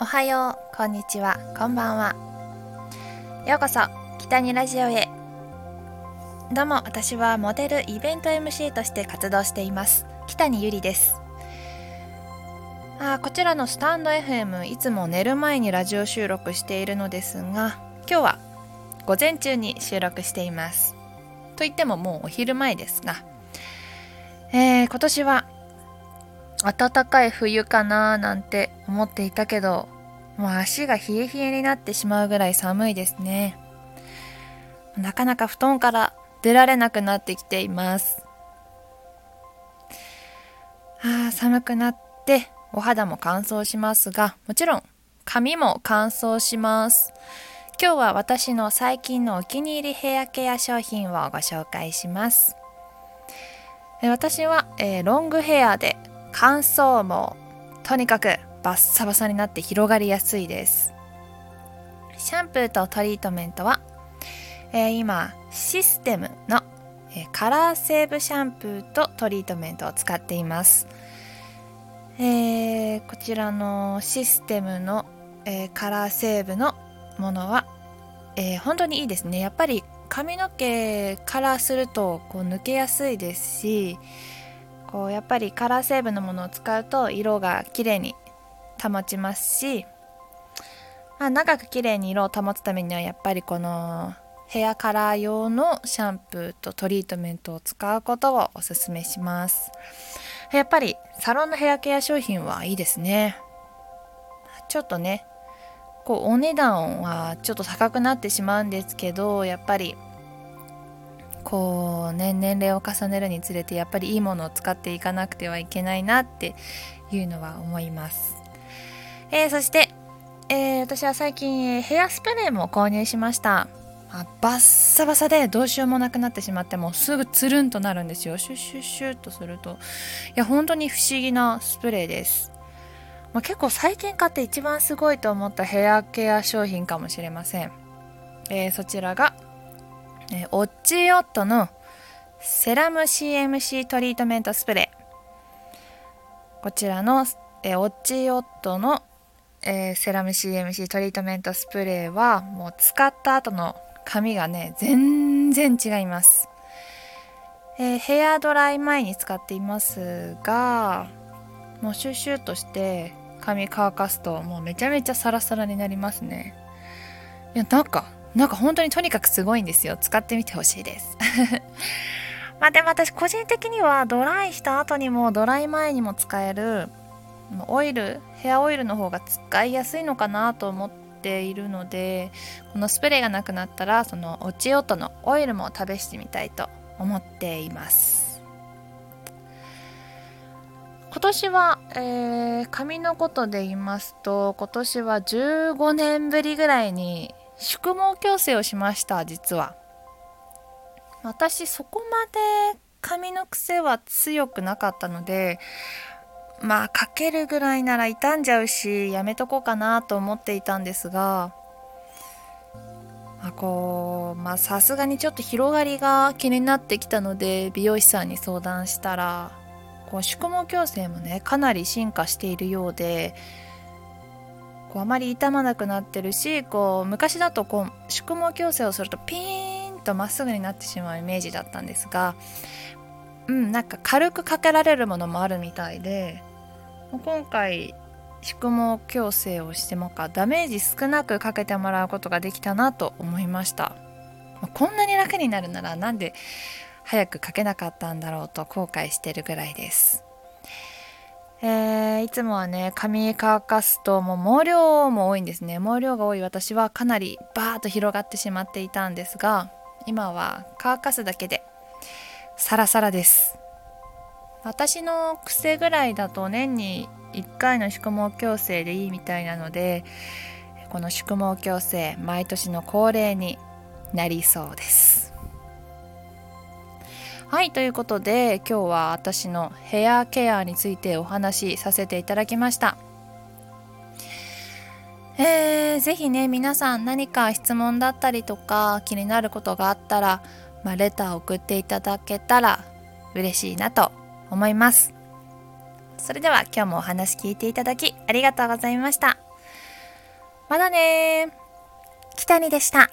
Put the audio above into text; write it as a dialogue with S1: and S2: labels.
S1: おはよう、こんにちは、こんばんは。ようこそ、北にラジオへ。どうも、私はモデルイベント MC として活動しています。北にゆりです。あこちらのスタンド FM、いつも寝る前にラジオ収録しているのですが、今日は午前中に収録しています。と言ってももうお昼前ですが、えー、今年は暖かい冬かななんて思っていたけど、もう足が冷え冷えになってしまうぐらい寒いですね。なかなか布団から出られなくなってきています。あ寒くなってお肌も乾燥しますが、もちろん髪も乾燥します。今日は私の最近のお気に入りヘアケア商品をご紹介します。私は、えー、ロングヘアで乾燥もとにかくバッサバサになって広がりやすいです。シャンプーとトリートメントは、えー、今システムの、え、カラーセーブシャンプーとトリートメントを使っています、えー、こちらのシステムの、えカラーセーブのものは、え本当にいいですね。やっぱり髪の毛カラーするとこう抜けやすいですしこうやっぱりカラー成分のものを使うと色が綺麗に保ちますし、まあ、長く綺麗に色を保つためにはやっぱりこのヘアカラー用のシャンプーとトリートメントを使うことをおすすめします。やっぱりサロンのヘアケア商品はいいですね。ちょっとねこうお値段はちょっと高くなってしまうんですけどやっぱりこうね年齢を重ねるにつれてやっぱりいいものを使っていかなくてはいけないなっていうのは思います、えー、そして、えー、私は最近ヘアスプレーも購入しました。あバッサバサでどうしようもなくなってしまってもうすぐつるんとなるんですよ。シュッシュッシュッとすると。いや本当に不思議なスプレーです。まあ、結構最近買って一番すごいと思ったヘアケア商品かもしれません、えー、そちらがえー、オッチーオットのセラム CMC トリートメントスプレー。こちらの、えー、オッチーオットの、えー、セラム CMC トリートメントスプレーはもう使った後の髪がね全然違います、えー、ヘアドライ前に使っていますがもうシュシュとして髪乾かすともうめちゃめちゃサラサラになりますね。いやなんかなんか本当にとにかくすごいんですよ。使ってみてほしいです。まあでも私個人的にはドライした後にもドライ前にも使えるオイル、ヘアオイルの方が使いやすいのかなと思っているので、このスプレーがなくなったらそのオチオトのオイルも試してみたいと思っています。今年は、えー、髪のことで言いますと今年は15年ぶりぐらいに宿毛矯正をしました実は。私そこまで髪の癖は強くなかったのでまあかけるぐらいなら傷んじゃうしやめとこうかなと思っていたんですがまあ、こうまあさすがにちょっと広がりが気になってきたので美容師さんに相談したらこう宿毛矯正もねかなり進化しているようでこうあまり傷まなくなってるしこう昔だとこう宿毛矯正をするとピーンとまっすぐになってしまうイメージだったんですがうんなんか軽くかけられるものもあるみたいで今回宿毛矯正をしてもかダメージ少なくかけてもらうことができたなと思いました。こんなに楽になるならなんで早くかけなかったんだろうと後悔してるぐらいです。いつもはね髪乾かすともう毛量も多いんですね。毛量が多い私はかなりバーッと広がってしまっていたんですが今は乾かすだけでサラサラです。私の癖ぐらいだと年に1回の宿毛矯正でいいみたいなのでこの宿毛矯正毎年の恒例になりそうです。はいということで今日は私のヘアケアについてお話しさせていただきました。えー、ぜひね皆さん何か質問だったりとか気になることがあったら、まあ、レターを送っていただけたら嬉しいなと思います。それでは今日もお話聞いていただきありがとうございました。まだね北にでした。